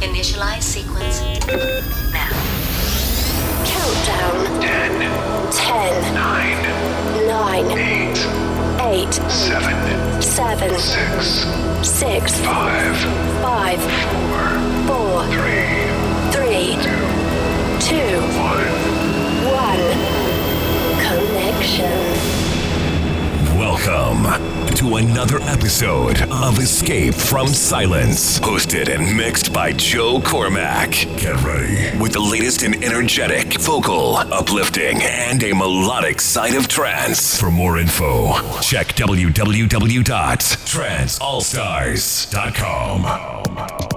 Initialize sequence now. Countdown. 10, 10, 9, 9, 8, 8, 7, 7, 6, 6, 5, 5, 4, 4, 3, 3, 2, 1. 1. Connection. Welcome to another episode of Escape from Silence, hosted and mixed by Joe Cormack. Get ready with the latest in energetic, vocal, uplifting, and a melodic side of trance. For more info, check www.tranceallstars.com.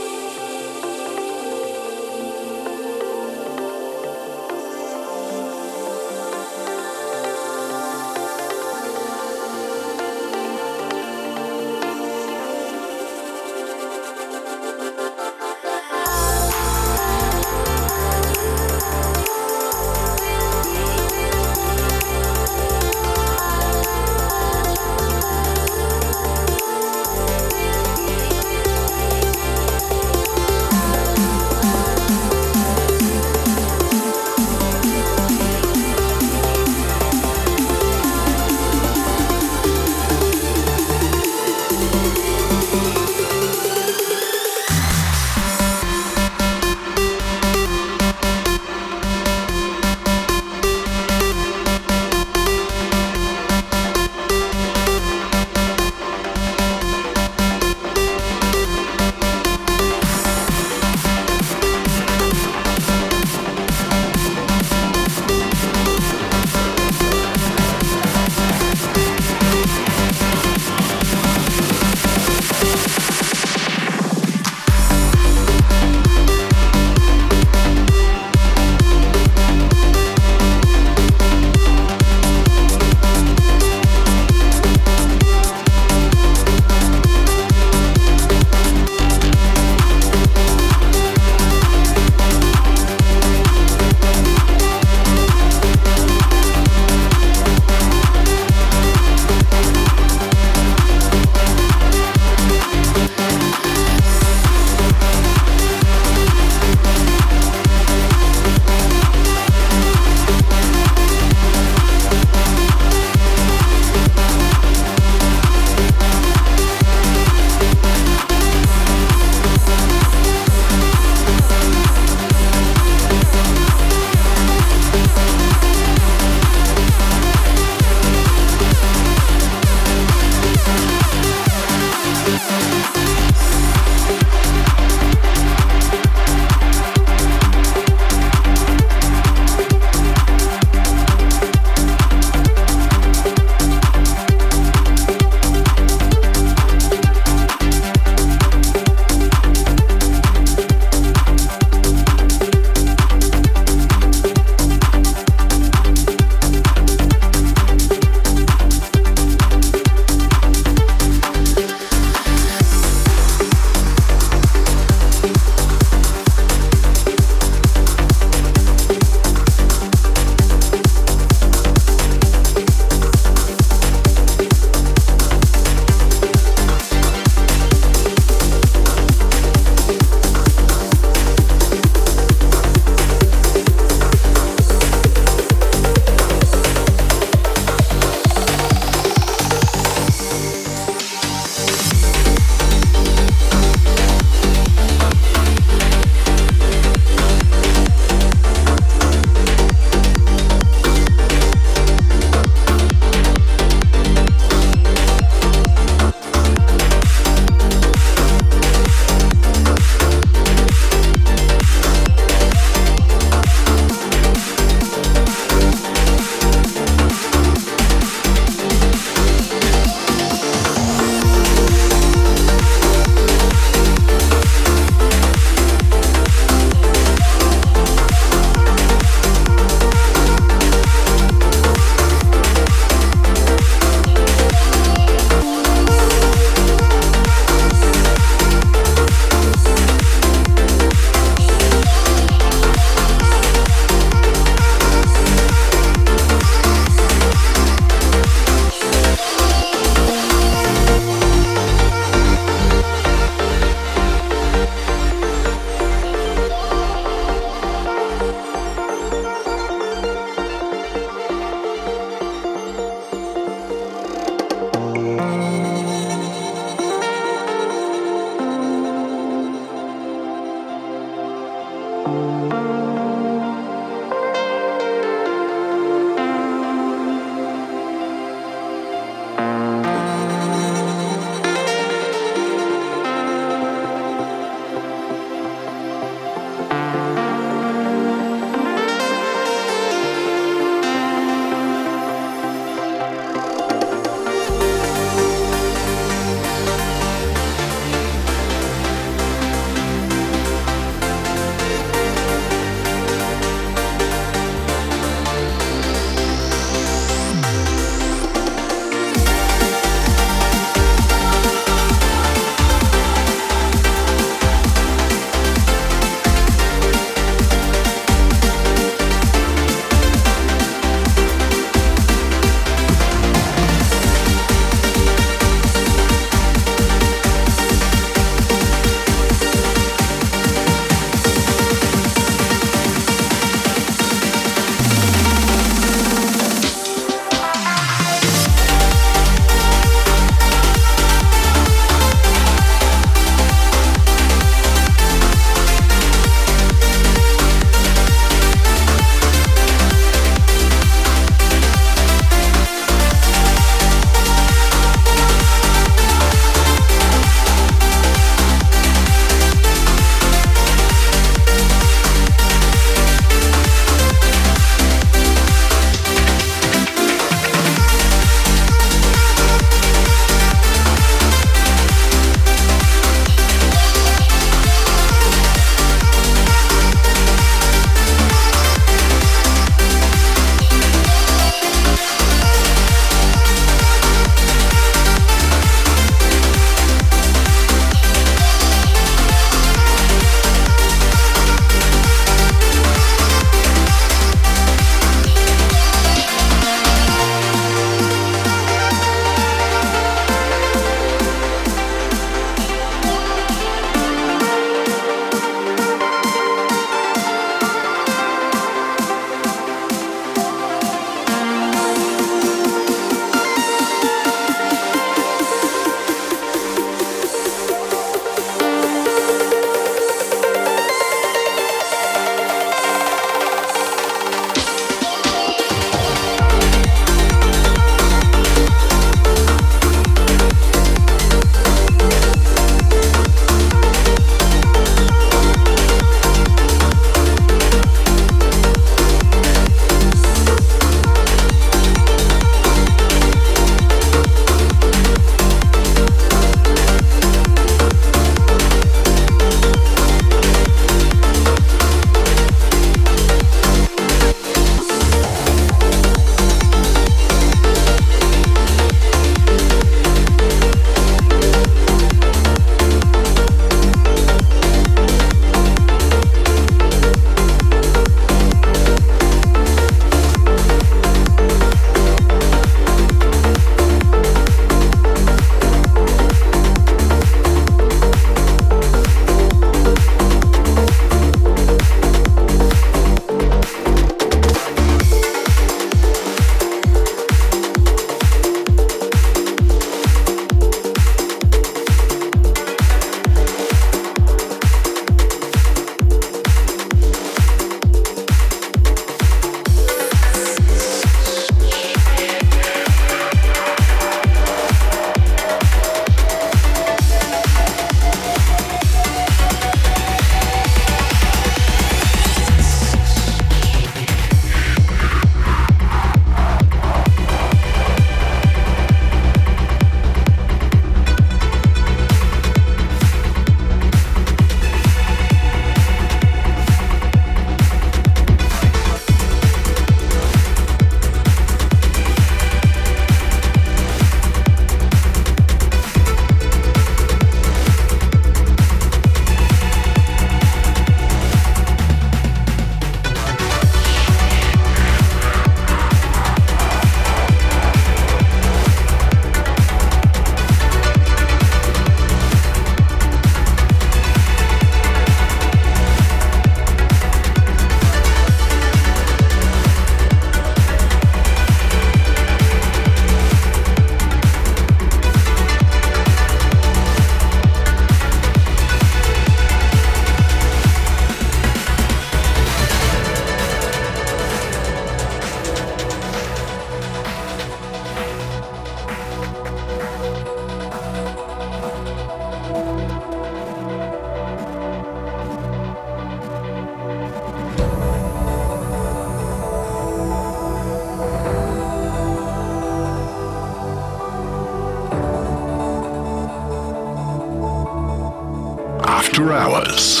Hours.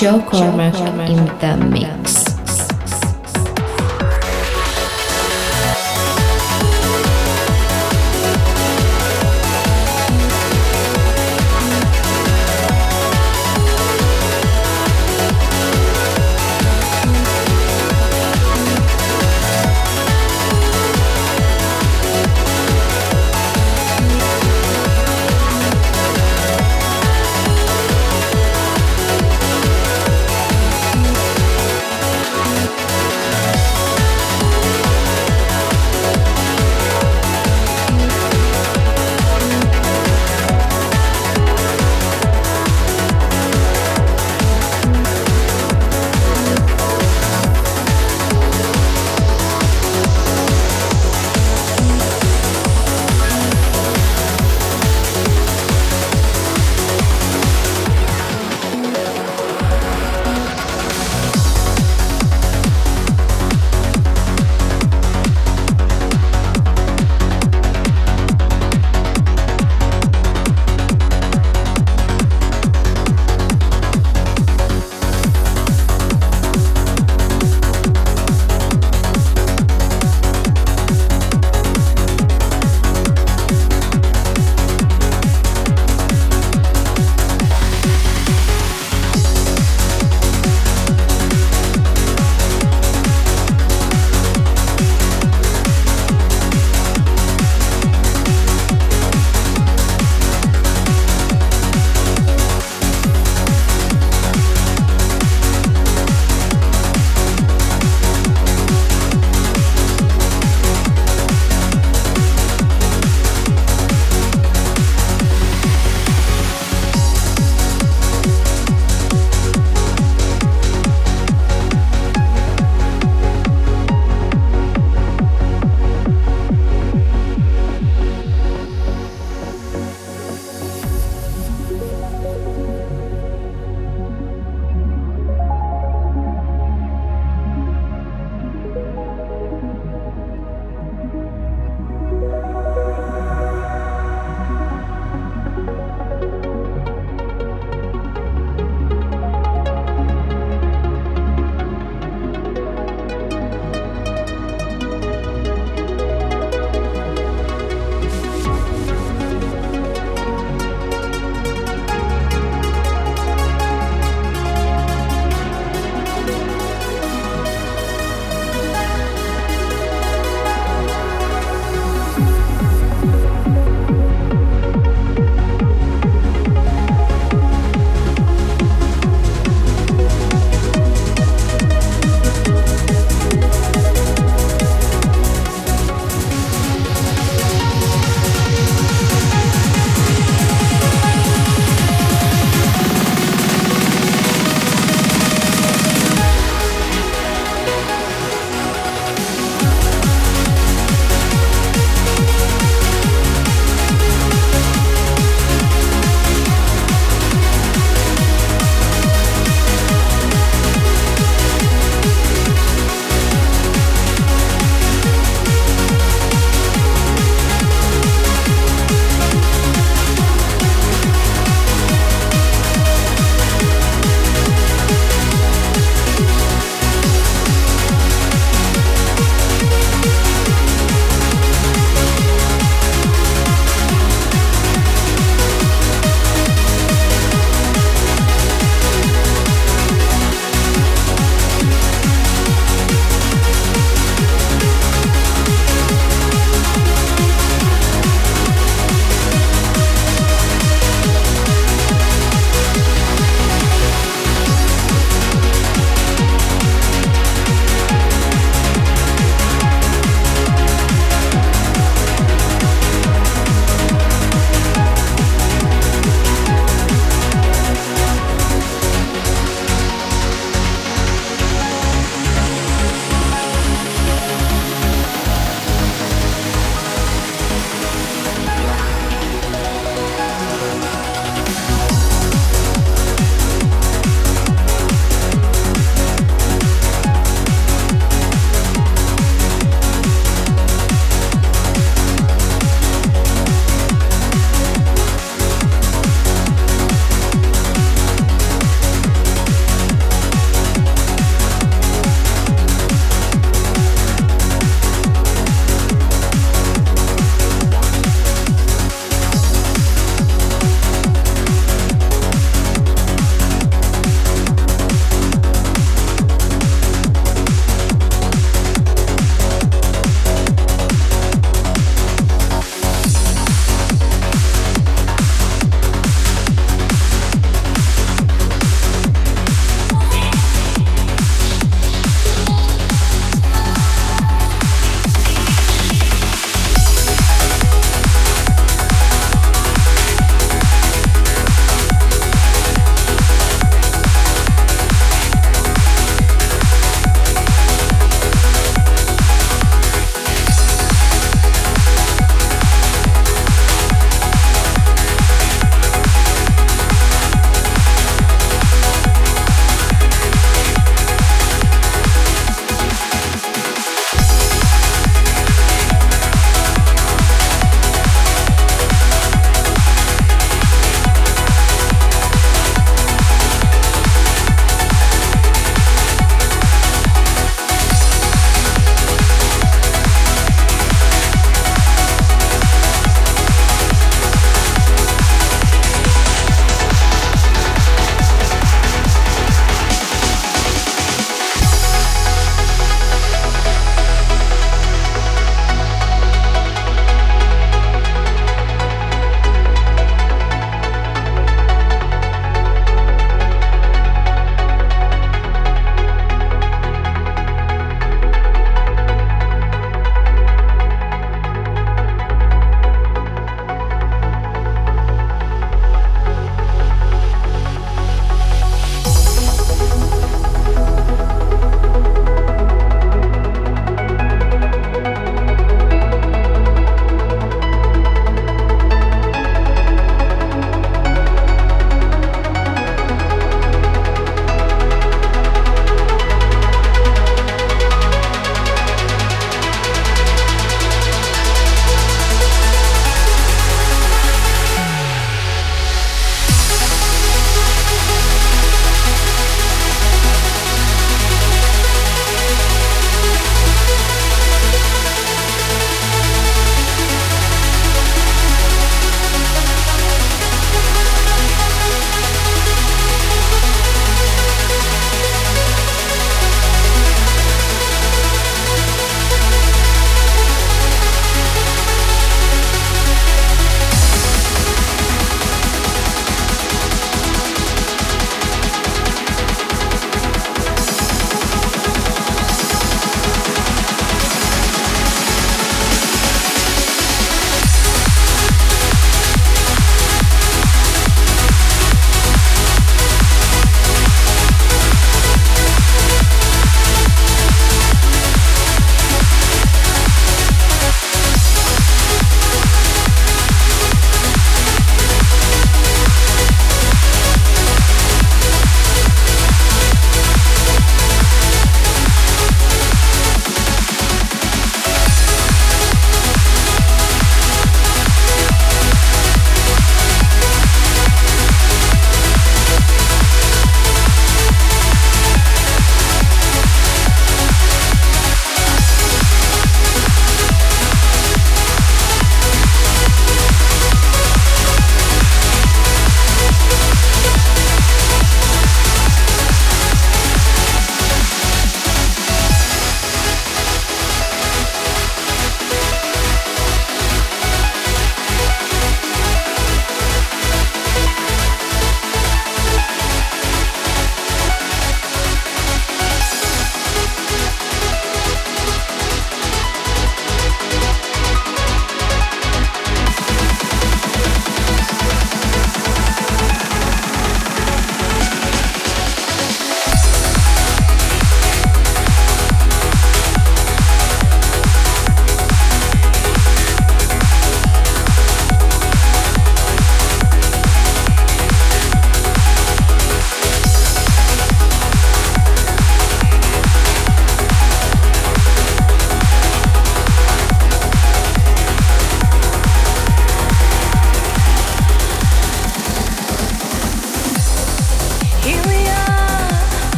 Joe Cormack in the mix.